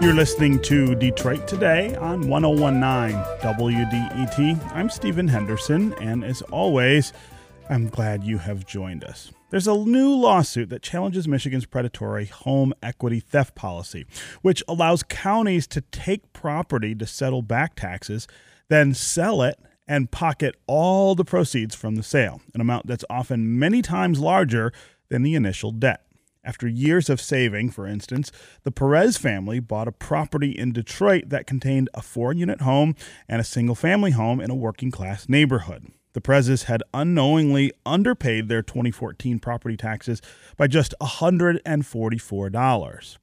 You're listening to Detroit Today on 1019 WDET. I'm Stephen Henderson, and as always, I'm glad you have joined us. There's a new lawsuit that challenges Michigan's predatory home equity theft policy, which allows counties to take property to settle back taxes, then sell it and pocket all the proceeds from the sale, an amount that's often many times larger than the initial debt. After years of saving, for instance, the Perez family bought a property in Detroit that contained a four unit home and a single family home in a working class neighborhood. The Perez's had unknowingly underpaid their 2014 property taxes by just $144.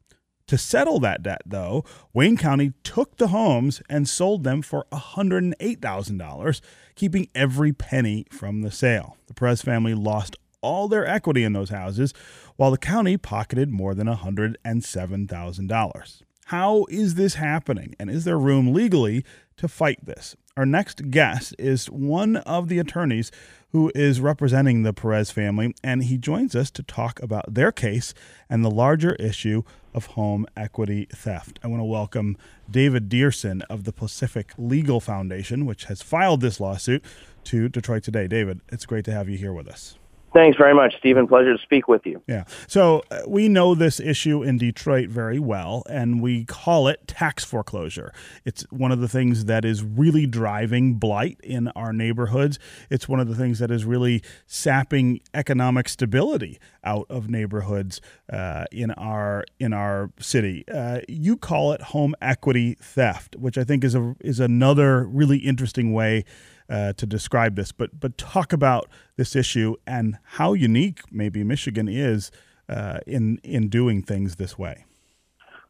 To settle that debt, though, Wayne County took the homes and sold them for $108,000, keeping every penny from the sale. The Perez family lost all their equity in those houses, while the county pocketed more than $107,000. How is this happening, and is there room legally to fight this? Our next guest is one of the attorneys who is representing the Perez family, and he joins us to talk about their case and the larger issue of home equity theft. I want to welcome David Deerson of the Pacific Legal Foundation, which has filed this lawsuit to Detroit Today. David, it's great to have you here with us. Thanks very much, Stephen. Pleasure to speak with you. Yeah. So uh, we know this issue in Detroit very well, and we call it tax foreclosure. It's one of the things that is really driving blight in our neighborhoods. It's one of the things that is really sapping economic stability out of neighborhoods uh, in our in our city. Uh, you call it home equity theft, which I think is a is another really interesting way uh, to describe this, but but talk about this issue and how unique maybe Michigan is uh, in in doing things this way.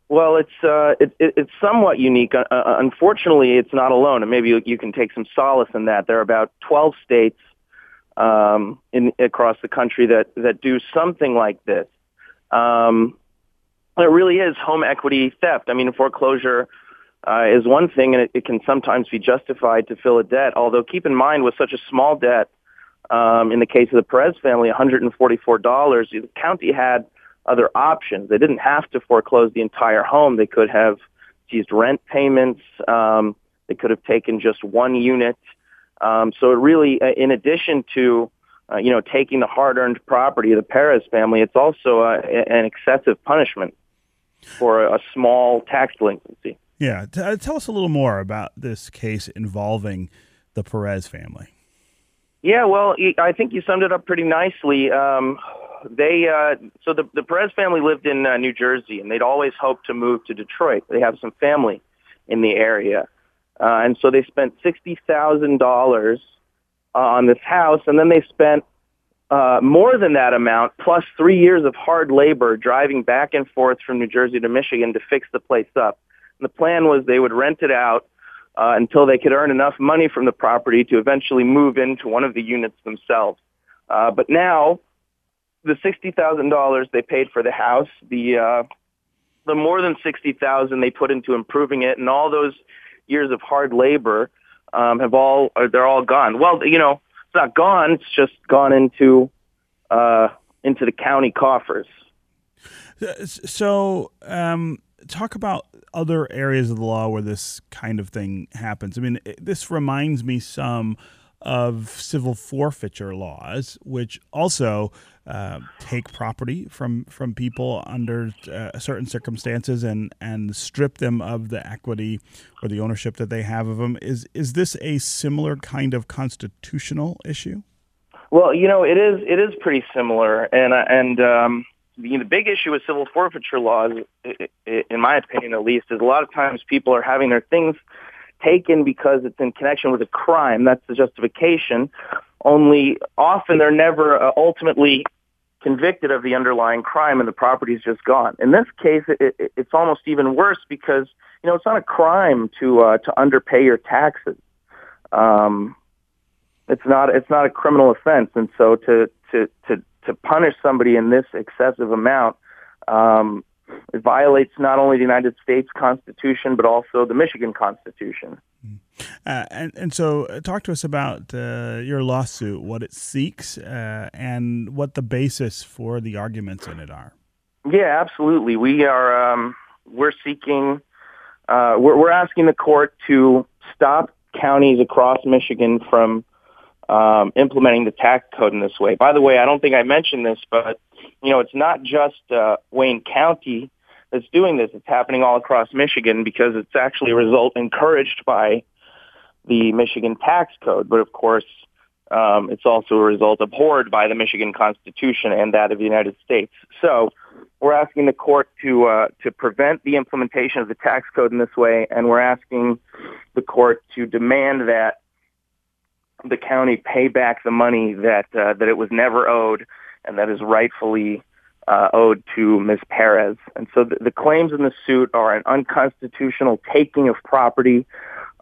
Well, it's uh, it, it, it's somewhat unique. Uh, uh, unfortunately, it's not alone, and maybe you, you, can take some solace in that. There are about 12 states um, in across the country that that do something like this. Um, it really is home equity theft. I mean, foreclosure uh, is one thing, and it, it can sometimes be justified to fill a debt. Although, keep in mind, with such a small debt, um, in the case of the Perez family, $144, the county had other options. They didn't have to foreclose the entire home. They could have seized rent payments. Um, they could have taken just one unit. Um, so it really, uh, in addition to uh, you know taking the hard-earned property of the Perez family, it's also uh, an excessive punishment for a, a small tax delinquency. Yeah, T- uh, tell us a little more about this case involving the Perez family. Yeah, well, I think you summed it up pretty nicely. Um, they uh, so the the Perez family lived in uh, New Jersey, and they'd always hoped to move to Detroit. They have some family in the area, uh, and so they spent sixty thousand dollars on this house, and then they spent uh, more than that amount, plus three years of hard labor driving back and forth from New Jersey to Michigan to fix the place up. The plan was they would rent it out uh, until they could earn enough money from the property to eventually move into one of the units themselves. Uh, but now, the sixty thousand dollars they paid for the house, the uh, the more than sixty thousand they put into improving it, and all those years of hard labor um, have all they're all gone. Well, you know, it's not gone; it's just gone into uh, into the county coffers. So, um, talk about other areas of the law where this kind of thing happens. I mean, it, this reminds me some of civil forfeiture laws, which also uh, take property from from people under uh, certain circumstances and and strip them of the equity or the ownership that they have of them. Is is this a similar kind of constitutional issue? Well, you know, it is it is pretty similar, and and um, the, the big issue with civil forfeiture laws, in my opinion at least, is a lot of times people are having their things taken because it's in connection with a crime. That's the justification. Only often they're never uh, ultimately convicted of the underlying crime and the property is just gone. In this case, it, it, it's almost even worse because you know it's not a crime to uh, to underpay your taxes. Um, it's not it's not a criminal offense, and so to to to to punish somebody in this excessive amount um, it violates not only the United States Constitution but also the Michigan Constitution. Uh, and and so, uh, talk to us about uh, your lawsuit, what it seeks, uh, and what the basis for the arguments in it are. Yeah, absolutely. We are um, we're seeking uh, we're, we're asking the court to stop counties across Michigan from um, implementing the tax code in this way. By the way, I don't think I mentioned this, but you know, it's not just uh, Wayne County that's doing this. It's happening all across Michigan because it's actually a result encouraged by the Michigan tax code. But of course, um, it's also a result abhorred by the Michigan Constitution and that of the United States. So we're asking the court to uh, to prevent the implementation of the tax code in this way, and we're asking the court to demand that the county pay back the money that uh, that it was never owed and that is rightfully uh, owed to Ms. Perez. And so the, the, claims in the suit are an unconstitutional taking of property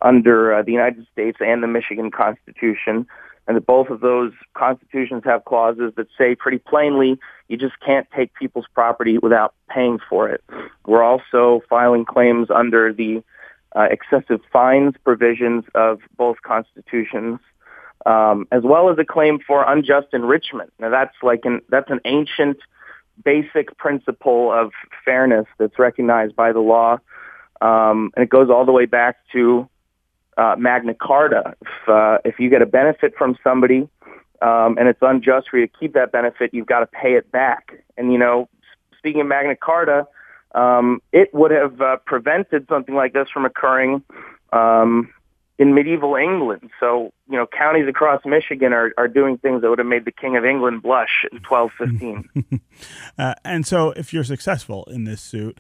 under uh, the United States and the Michigan Constitution, and that both of those constitutions have clauses that say pretty plainly you just can't take people's property without paying for it. We're also filing claims under the uh, excessive fines provisions of both constitutions, um, as well as a claim for unjust enrichment. Now that's like an that's an ancient, basic principle of fairness that's recognized by the law, um, and it goes all the way back to uh, Magna Carta. If, uh, if you get a benefit from somebody um, and it's unjust for you to keep that benefit, you've got to pay it back. And you know, speaking of Magna Carta, um, it would have uh, prevented something like this from occurring um, in medieval England. So you know, counties across Michigan are, are doing things that would have made the King of England blush in 1215. uh, and so, if you're successful in this suit,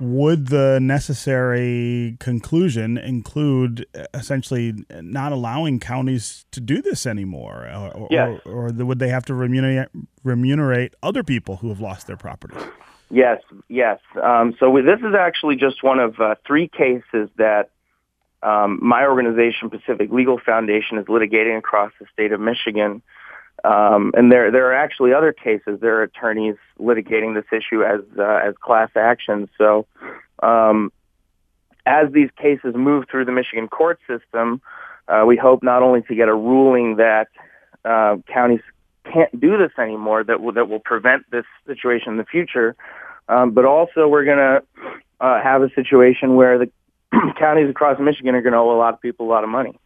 would the necessary conclusion include uh, essentially not allowing counties to do this anymore, or, yes. or, or would they have to remunerate, remunerate other people who have lost their properties? Yes, yes. Um, so this is actually just one of uh, three cases that um, my organization, Pacific Legal Foundation, is litigating across the state of Michigan. Um, and there, there are actually other cases. There are attorneys litigating this issue as uh, as class actions. So, um, as these cases move through the Michigan court system, uh, we hope not only to get a ruling that uh, counties can't do this anymore, that will, that will prevent this situation in the future, um, but also we're going to uh, have a situation where the counties across Michigan are going to owe a lot of people a lot of money.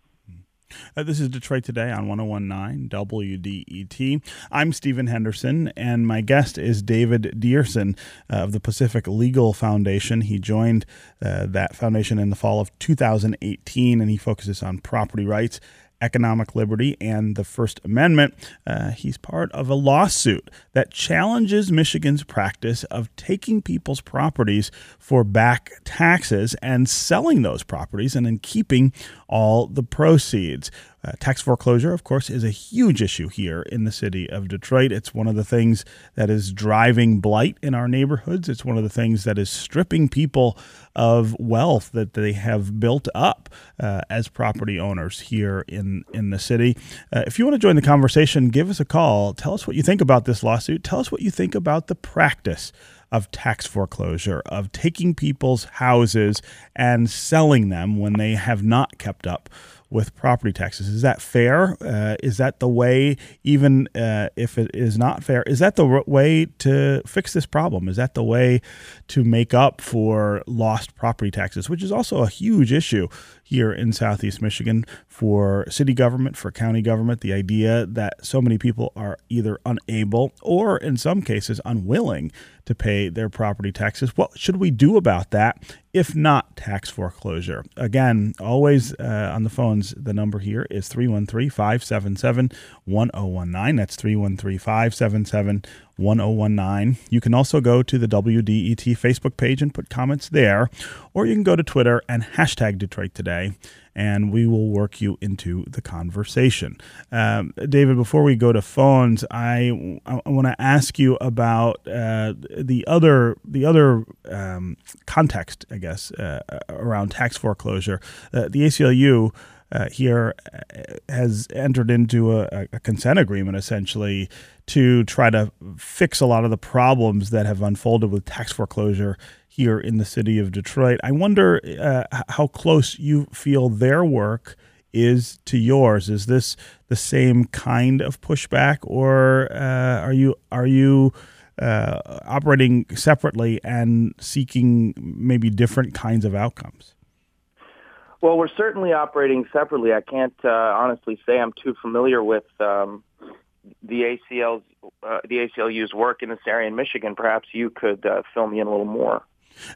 Uh, this is Detroit Today on 1019 WDET. I'm Stephen Henderson, and my guest is David Deerson uh, of the Pacific Legal Foundation. He joined uh, that foundation in the fall of 2018, and he focuses on property rights economic liberty and the First Amendment. Uh, he's part of a lawsuit that challenges Michigan's practice of taking people's properties for back taxes and selling those properties and then keeping all the proceeds. Uh, tax foreclosure, of course, is a huge issue here in the city of Detroit. It's one of the things that is driving blight in our neighborhoods. It's one of the things that is stripping people of wealth that they have built up uh, as property owners here in, in the city. Uh, if you want to join the conversation, give us a call. Tell us what you think about this lawsuit. Tell us what you think about the practice of tax foreclosure, of taking people's houses and selling them when they have not kept up with property taxes. Is that fair? Uh, is that the way, even uh, if it is not fair, is that the way to fix this problem? Is that the way to make up for lost property taxes, which is also a huge issue here in Southeast Michigan for city government, for county government? The idea that so many people are either unable or, in some cases, unwilling to pay their property taxes. What should we do about that if not tax foreclosure? Again, always uh, on the phones, the number here is 313 577 1019. That's 313 577 1019. You can also go to the WDET Facebook page and put comments there, or you can go to Twitter and hashtag Detroit Today, and we will work you into the conversation. Um, David, before we go to phones, I, I want to ask you about uh, the other the other um, context, I guess, uh, around tax foreclosure. Uh, the ACLU uh, here uh, has entered into a, a, consent agreement essentially to try to fix a lot of the problems that have unfolded with tax foreclosure here in the city of Detroit. I wonder uh, how close you feel their work is to yours. Is this the same kind of pushback, or uh, are you are you uh, operating separately and seeking maybe different kinds of outcomes? Well, we're certainly operating separately. I can't uh, honestly say I'm too familiar with um, the ACL's uh, the ACLU's work in this area in Michigan. Perhaps you could uh, fill me in a little more.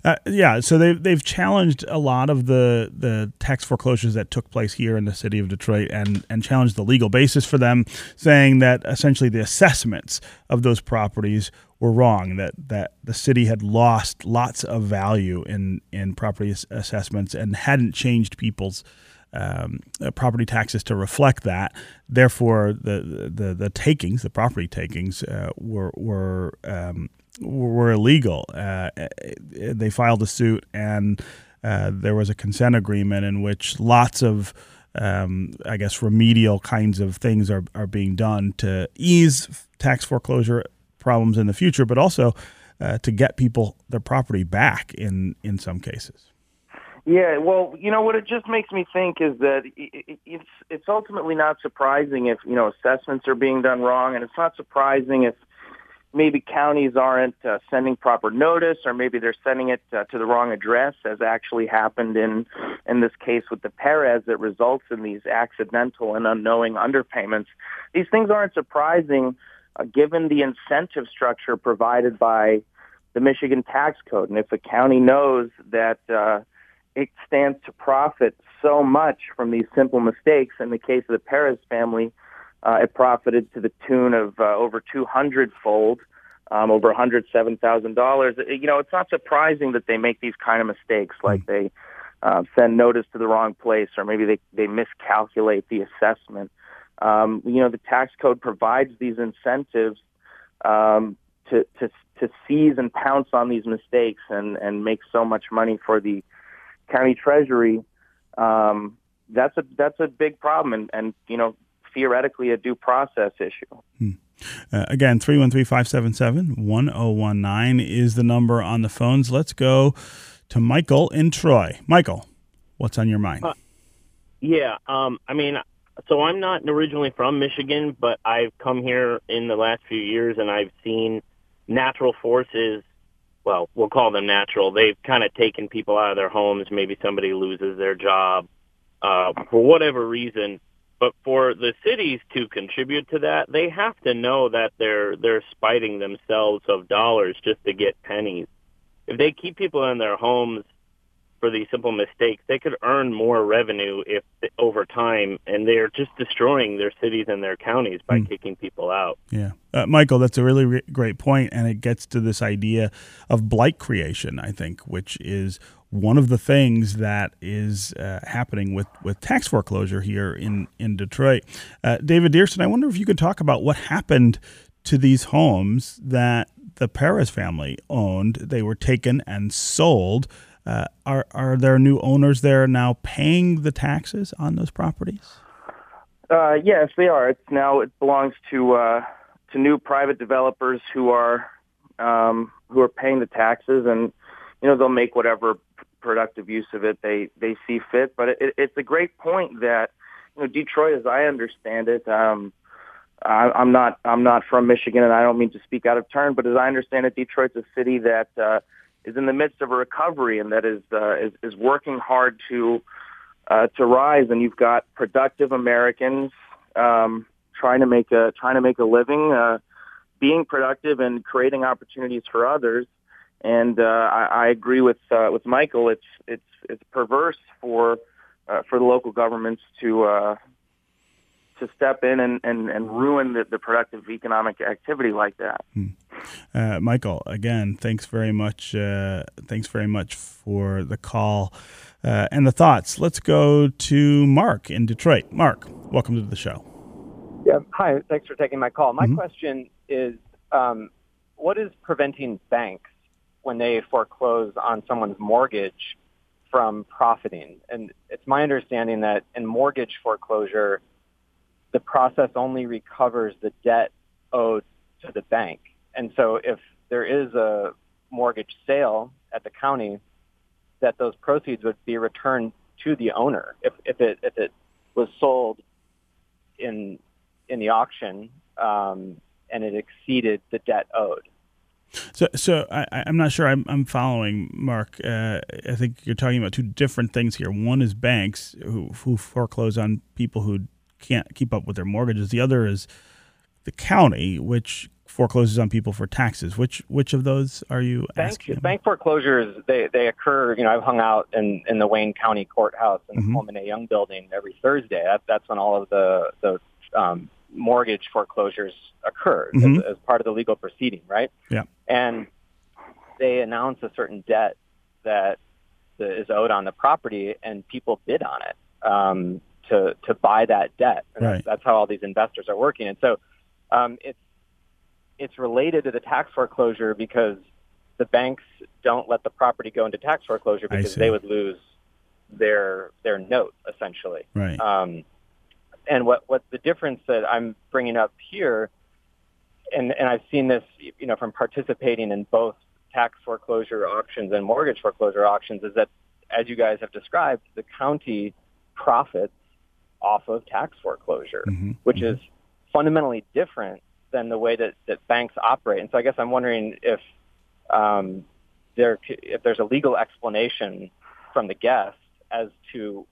Uh, yeah, so they've they've challenged a lot of the the tax foreclosures that took place here in the city of Detroit, and and challenged the legal basis for them, saying that essentially the assessments of those properties were wrong. That that the city had lost lots of value in in property assessments and hadn't changed people's. Um, uh, property taxes to reflect that. Therefore, the the the takings, the property takings, uh, were were um, were illegal. Uh, they filed a suit, and uh, there was a consent agreement in which lots of, um, I guess, remedial kinds of things are, are being done to ease tax foreclosure problems in the future, but also uh, to get people their property back in, in some cases. Yeah, well, you know what it just makes me think is that it's it's ultimately not surprising if you know assessments are being done wrong, and it's not surprising if maybe counties aren't uh, sending proper notice or maybe they're sending it uh, to the wrong address as actually happened in in this case with the Perez that results in these accidental and unknowing underpayments. These things aren't surprising uh, given the incentive structure provided by the Michigan tax code. And if a county knows that uh, it stands to profit so much from these simple mistakes in the case of the Perez family uh, it profited to the tune of uh, over 200 fold, um, over $107,000. You know, it's not surprising that they make these kind of mistakes, like hmm. they uh, send notice to the wrong place, or maybe they, they miscalculate the assessment. Um, you know, the tax code provides these incentives um, to, to, to seize and pounce on these mistakes and, and make so much money for the county treasury. Um, that's a that's a big problem, and, and you know theoretically a due process issue. Hmm. Uh, again, 313 577 1019 is the number on the phones. Let's go to Michael in Troy. Michael, what's on your mind? Uh, yeah, um, I mean, so I'm not originally from Michigan, but I've come here in the last few years and I've seen natural forces. Well, we'll call them natural. They've kind of taken people out of their homes. Maybe somebody loses their job uh, for whatever reason but for the cities to contribute to that, they have to know that they're they're spiting themselves of dollars just to get pennies. If they keep people in their homes for these simple mistakes, they could earn more revenue if over time, and they're just destroying their cities and their counties by mm. kicking people out. Yeah, uh, Michael, that's a really re- great point, and it gets to this idea of blight creation. I think, which is one of the things that is uh, happening with, with tax foreclosure here in, in Detroit. Uh, David Deerson, I wonder if you could talk about what happened to these homes that the Perez family owned. They were taken and sold. Uh, are, are there new owners there now paying the taxes on those properties? Uh, yes, they are. It's now it belongs to uh, to new private developers who are um, who are paying the taxes, and you know they'll make whatever productive use of it they they see fit. But it, it's a great point that you know Detroit, as I understand it. Um, I, I'm not I'm not from Michigan, and I don't mean to speak out of turn, but as I understand it, Detroit's a city that uh, is in the midst of a recovery and that is uh, is, is working hard to uh, to rise. And you've got productive Americans um, trying to make a trying to make a living, uh, being productive and creating opportunities for others. And uh, I, I agree with uh, with Michael. It's it's it's perverse for uh, for the local governments to uh, to step in and, and, and ruin the, the productive economic activity like that. Hmm. Uh, Michael, again, thanks very much. Uh, thanks very much for the call uh, and the thoughts. Let's go to Mark in Detroit. Mark, welcome to the show. Yeah, hi. Thanks for taking my call. My mm-hmm. question is, um, what is preventing banks when they foreclose on someone's mortgage from profiting. And it's my understanding that in mortgage foreclosure, the process only recovers the debt owed to the bank. And so if there is a mortgage sale at the county, that those proceeds would be returned to the owner if, if it if it was sold in in the auction um, and it exceeded the debt owed. So, so I, am not sure I'm, I'm following, Mark. Uh, I think you're talking about two different things here. One is banks who, who foreclose on people who can't keep up with their mortgages. The other is the county, which forecloses on people for taxes. Which which of those are you bank, asking? Bank foreclosures they, they occur. You know, I've hung out in, in the Wayne County Courthouse in mm-hmm. the Coleman A. Young building every Thursday. That, that's when all of the the um, mortgage foreclosures occur mm-hmm. as, as part of the legal proceeding, right? Yeah. And they announce a certain debt that is owed on the property, and people bid on it um, to to buy that debt. And right. that's, that's how all these investors are working. And so um, it's it's related to the tax foreclosure because the banks don't let the property go into tax foreclosure because they would lose their their note essentially. Right. Um, and what what the difference that I'm bringing up here, and and I've seen this, you know, from participating in both tax foreclosure auctions and mortgage foreclosure auctions, is that as you guys have described, the county profits off of tax foreclosure, mm-hmm. which mm-hmm. is fundamentally different than the way that, that banks operate. And so I guess I'm wondering if um, there if there's a legal explanation from the guest as to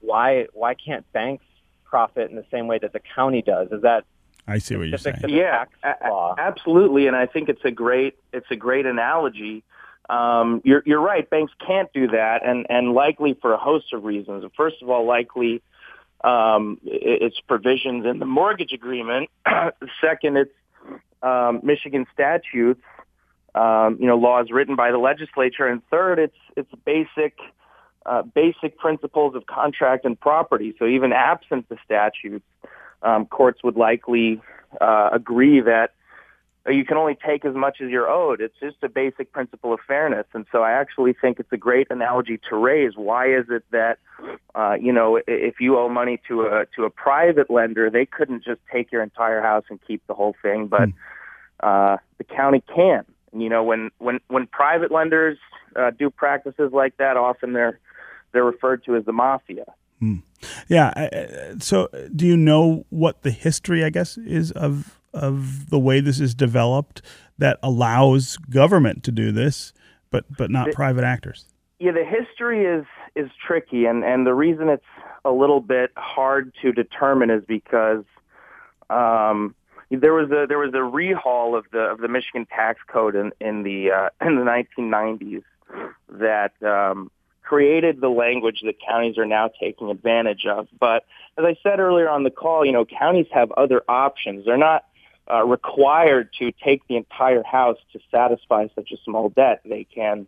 why why can't banks profit in the same way that the county does? Is that I see what you're saying. Yeah, a- absolutely, and I think it's a great it's a great analogy. Um, you're you're right. Banks can't do that, and and likely for a host of reasons. First of all, likely um, it's provisions in the mortgage agreement. Second, it's um, Michigan statutes, um, you know, laws written by the legislature. And third, it's it's basic uh, basic principles of contract and property. So even absent the statutes, um, courts would likely uh, agree that you can only take as much as you're owed. It's just a basic principle of fairness. And so I actually think it's a great analogy to raise. Why is it that, uh, you know, if you owe money to a, to a private lender, they couldn't just take your entire house and keep the whole thing, but, uh, the county can. And, you know, when, when, when private lenders, uh, do practices like that, often they're, they're referred to as the mafia. Hmm. Yeah. So, do you know what the history, I guess, is of of the way this is developed that allows government to do this, but but not the, private actors? Yeah, the history is is tricky, and and the reason it's a little bit hard to determine is because um, there was a there was a rehaul of the of the Michigan tax code in in the uh, in the 1990s that um, created the language that counties are now taking advantage of. But as I said earlier on the call, you know, counties have other options. They're not uh, required to take the entire house to satisfy such a small debt. They can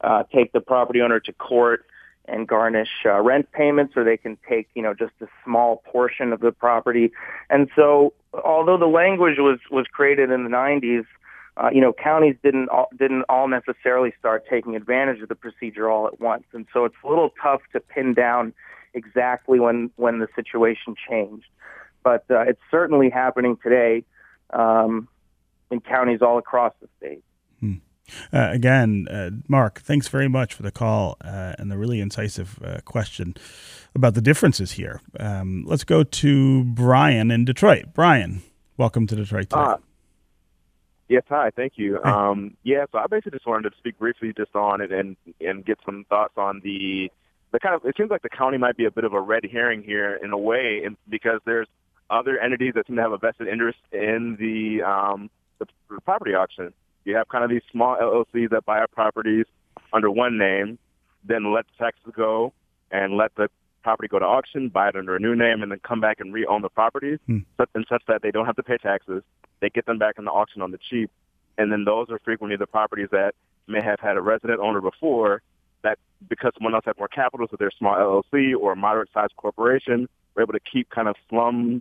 uh, take the property owner to court and garnish uh, rent payments, or they can take, you know, just a small portion of the property. And so, although the language was was created in the 90s, uh, you know, counties didn't all, didn't all necessarily start taking advantage of the procedure all at once. And so, it's a little tough to pin down exactly when when the situation changed. But uh, it's certainly happening today um, in counties all across the state. Hmm. Uh, again, uh, Mark, thanks very much for the call uh, and the really incisive uh, question about the differences here. Um, let's go to Brian in Detroit. Brian, welcome to Detroit today. Yes, hi, thank you. Um, yeah, so I basically just wanted to speak briefly just on it and and get some thoughts on the the kind of. It seems like the county might be a bit of a red herring here in a way, and because there's other entities that seem to have a vested interest in the, um, the, the property auction. You have kind of these small LLCs that buy up properties under one name, then let the taxes go and let the property go to auction, buy it under a new name, and then come back and re-own the properties, hmm. such, and such that they don't have to pay taxes. They get them back in the auction on the cheap, and then those are frequently the properties that may have had a resident owner before that because someone else had more capital, so they're a small LLC or a moderate-sized corporation, were able to keep kind of slum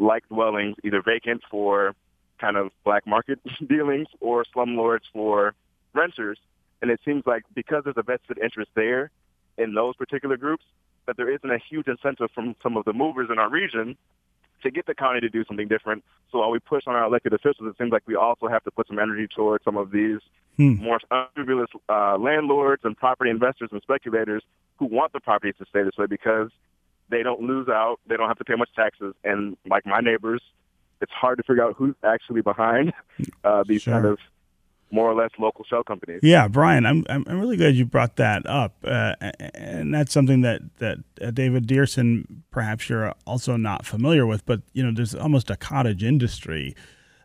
like dwellings either vacant for kind of black market dealings or slumlords for renters. And it seems like because there's a vested interest there in those particular groups, that there isn't a huge incentive from some of the movers in our region to get the county to do something different. So while we push on our elected officials, it seems like we also have to put some energy towards some of these hmm. more unscrupulous uh, landlords and property investors and speculators who want the properties to stay this way because they don't lose out. They don't have to pay much taxes. And like my neighbors, it's hard to figure out who's actually behind uh, these sure. kind of more or less local shell companies. Yeah, Brian, I'm I'm really glad you brought that up, uh, and that's something that that uh, David Deerson, perhaps you're also not familiar with, but you know, there's almost a cottage industry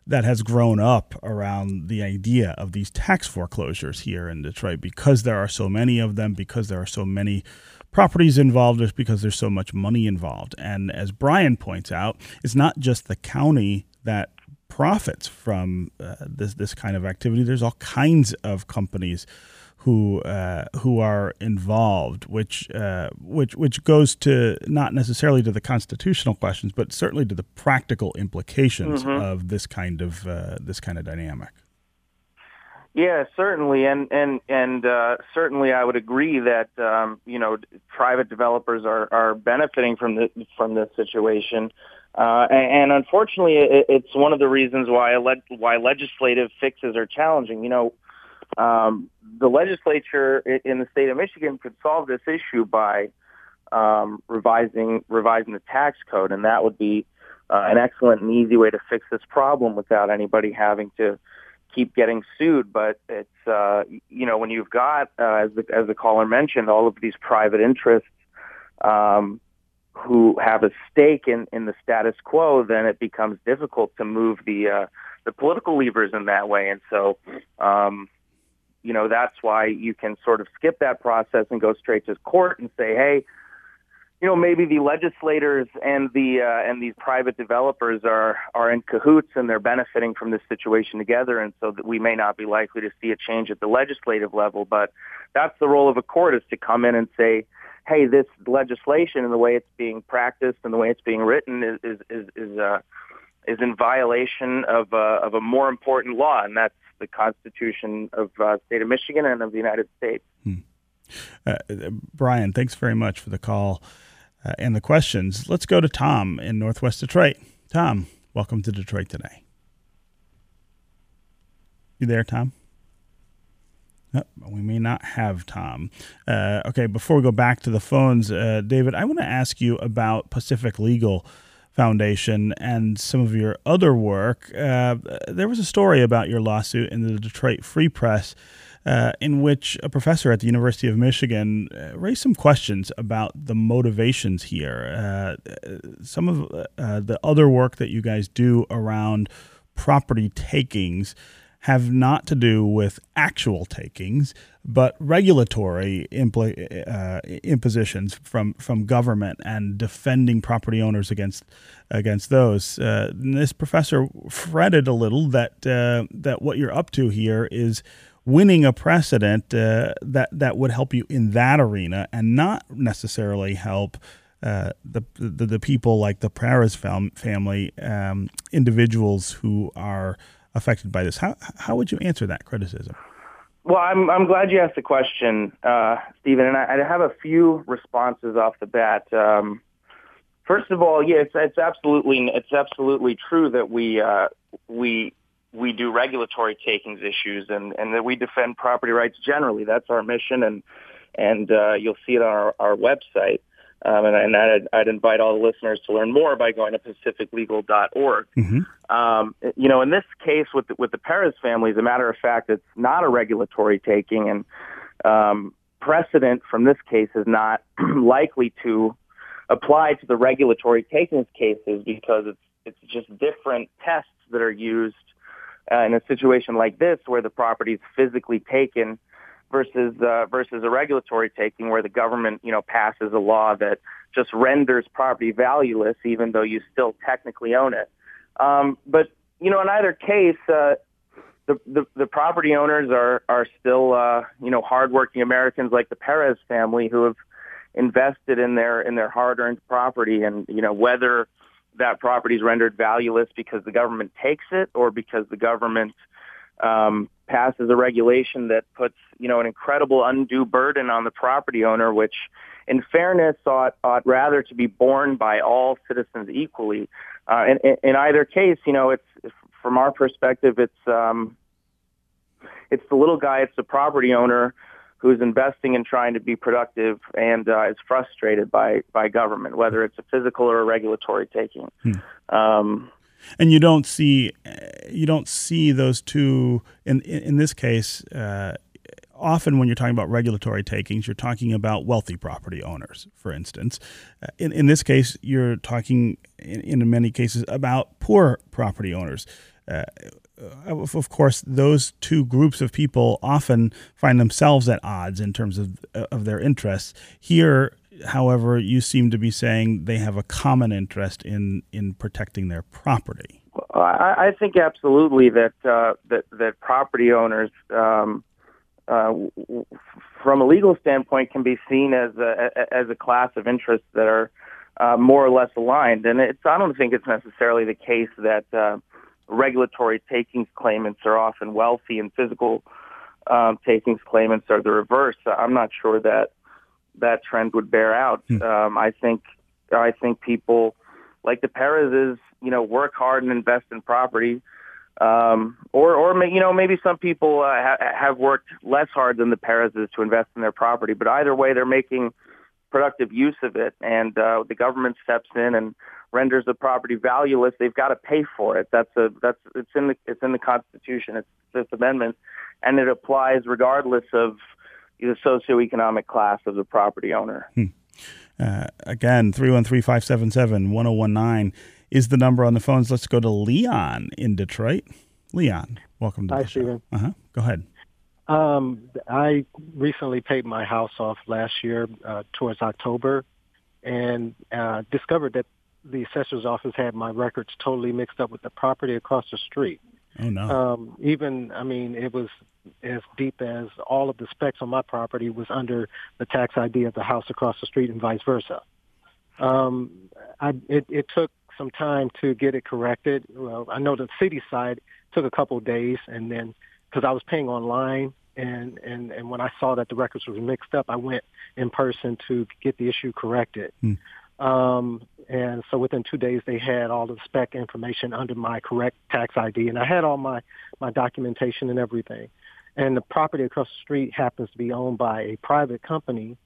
that has grown up around the idea of these tax foreclosures here in Detroit because there are so many of them, because there are so many properties involved, is because there's so much money involved. And as Brian points out, it's not just the county that profits from uh, this this kind of activity. There's all kinds of companies who uh, who are involved, which uh, which which goes to not necessarily to the constitutional questions, but certainly to the practical implications mm-hmm. of this kind of uh, this kind of dynamic. Yeah, certainly, and and and uh, certainly, I would agree that um, you know private developers are are benefiting from the from this situation. Uh, and, unfortunately, it, it's one of the reasons why why legislative fixes are challenging. You know, um, the legislature in the state of Michigan could solve this issue by um, revising revising the tax code, and that would be uh, an excellent and easy way to fix this problem without anybody having to keep getting sued. But it's uh, you know when you've got uh, as the as the caller mentioned all of these private interests. Um, who have a stake in, in the status quo, then it becomes difficult to move the uh, the political levers in that way. And so, um, you know, that's why you can sort of skip that process and go straight to court and say, hey, you know, maybe the legislators and the uh, and these private developers are are in cahoots and they're benefiting from this situation together, and so that we may not be likely to see a change at the legislative level. But that's the role of a court is to come in and say, hey, this legislation and the way it's being practiced and the way it's being written is is is is, uh, is in violation of uh, of a more important law, and that's the Constitution of uh, state of Michigan and of the United States. Hmm. Uh, Brian, thanks very much for the call uh, and the questions. Let's go to Tom in Northwest Detroit. Tom, welcome to Detroit today. You there, Tom? We may not have Tom. Uh, okay, before we go back to the phones, uh, David, I want to ask you about Pacific Legal Foundation and some of your other work. Uh, there was a story about your lawsuit in the Detroit Free Press. Uh, in which a professor at the University of Michigan uh, raised some questions about the motivations here. Uh, some of the other work that you guys do around property takings have not to do with actual takings, but regulatory impl- uh, impositions from, from government and defending property owners against against those. Uh, this professor fretted a little that uh, that what you're up to here is winning a precedent uh, that that would help you in that arena and not necessarily help. Uh, the, the, the people like the Perez fam- family, um, individuals who are affected by this. How how would you answer that criticism? Well, I'm I'm glad you asked the question, uh, Stephen, and I, I, have a few responses off the bat. Um, first of all, yeah, it's, it's absolutely it's absolutely true that we uh, we we do regulatory takings issues and, and that we defend property rights generally. That's our mission, and and uh, you'll see it on our, our website. Um, and, and I'd, I'd, invite all the listeners to learn more by going to pacificlegal.org. Mm-hmm. Um, you know, in this case with the, with the Perez family, as a matter of fact, it's not a regulatory taking, and um, precedent from this case is not likely to apply to the regulatory takings cases because it's it's just different tests that are used uh, in a situation like this where the property is physically taken versus uh, versus a regulatory taking where the government you know passes a law that just renders property valueless even though you still technically own it. Um, but you know in either case. Uh, the, the, the property owners are are still uh, you know hardworking Americans like the Perez family who have invested in their in their hard-earned property, and you know whether that property is rendered valueless because the government takes it or because the government um, passes a regulation that puts, you know, an incredible undue burden on the property owner, which in fairness ought, ought rather to be borne by all citizens equally. Uh, in, in either case, you know, it's from our perspective, it's um, it's the little guy, it's the property owner who's investing in trying to be productive and uh, is frustrated by by government, whether it's a physical or a regulatory taking. Hmm. Um, And you don't see you don't see those two in in this case. Uh, often, when you're talking about regulatory takings, you're talking about wealthy property owners, for instance. Uh, in in this case, you're talking in, in many cases about poor property owners. Uh, of, of course, those two groups of people often find themselves at odds in terms of of their interests. Here, however, you seem to be saying they have a common interest in in protecting their property. I, I think absolutely that uh, that that property owners, um, uh, from a legal standpoint, can be seen as a as a class of interests that are uh, more or less aligned. And it's I don't think it's necessarily the case that uh, regulatory takings claimants are often wealthy and physical um, takings claimants are the reverse. I'm not sure that that trend would bear out. Hmm. Um, I think I think people like the Perez's, you know, work hard and invest in property. Um, or, or you know, maybe some people uh, ha- have worked less hard than the Perez's to invest in their property. But either way, they're making productive use of it, and uh, the government steps in and renders the property valueless. They've got to pay for it. That's a that's it's in the it's in the Constitution. It's Fifth Amendment, and it applies regardless of the socioeconomic class of the property owner. Hmm. Uh, again, 313 577 1019 is the number on the phones. Let's go to Leon in Detroit. Leon, welcome to Hi, the show. Stephen. Uh-huh. Go ahead. Um, I recently paid my house off last year uh, towards October and uh, discovered that the assessor's office had my records totally mixed up with the property across the street. Oh no! Um, even I mean, it was as deep as all of the specs on my property was under the tax ID of the house across the street, and vice versa. Um, I, it, it took some time to get it corrected. Well, I know the city side took a couple of days, and then because I was paying online, and and and when I saw that the records were mixed up, I went in person to get the issue corrected. Hmm. Um, and so within two days, they had all the spec information under my correct tax ID, and I had all my my documentation and everything. And the property across the street happens to be owned by a private company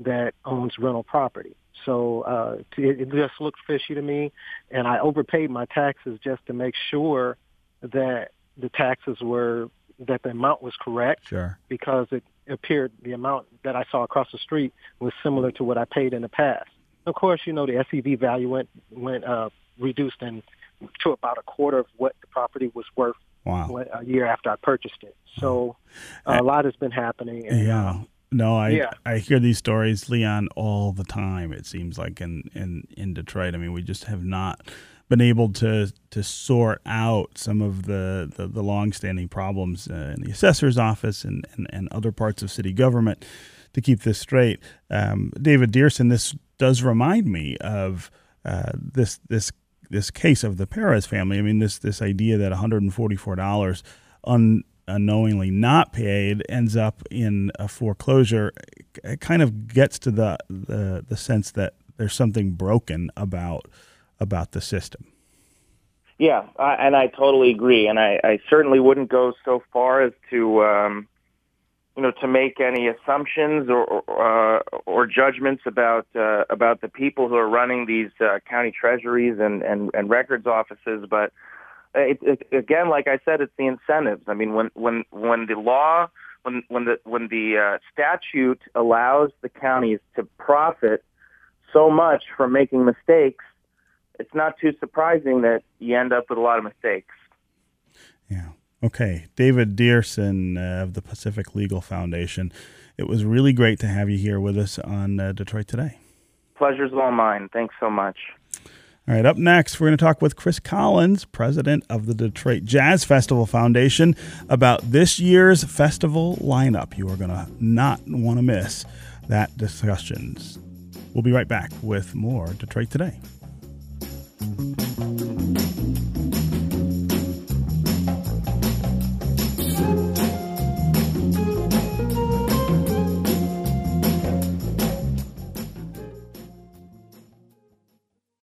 that owns rental property. So uh, it, it just looked fishy to me, and I overpaid my taxes just to make sure that the taxes were that the amount was correct. Sure. Because it appeared the amount that I saw across the street was similar to what I paid in the past. Of course, you know the SEV value went went uh, reduced in to about a quarter of what the property was worth wow. a year after I purchased it. So uh, a lot has been happening. And, yeah. Um, no, I yeah. I hear these stories, Leon, all the time. It seems like in, in, in Detroit. I mean, we just have not been able to to sort out some of the the, the longstanding problems uh, in the assessor's office and, and, and other parts of city government to keep this straight. Um, David Deerson, this does remind me of uh, this this this case of the Perez family. I mean, this this idea that one hundred and forty four dollars un, unknowingly not paid ends up in a foreclosure. It kind of gets to the the, the sense that there's something broken about about the system. Yeah, I, and I totally agree. And I, I certainly wouldn't go so far as to um, you know, to make any assumptions or or, uh, or judgments about uh, about the people who are running these uh, county treasuries and, and, and records offices. But it, it, again, like I said, it's the incentives. I mean, when when when the law when when the when the uh, statute allows the counties to profit so much from making mistakes, it's not too surprising that you end up with a lot of mistakes. Yeah. Okay, David Deerson of the Pacific Legal Foundation. It was really great to have you here with us on uh, Detroit Today. Pleasure's all mine. Thanks so much. All right, up next, we're going to talk with Chris Collins, president of the Detroit Jazz Festival Foundation, about this year's festival lineup. You are going to not want to miss that discussion. We'll be right back with more Detroit Today.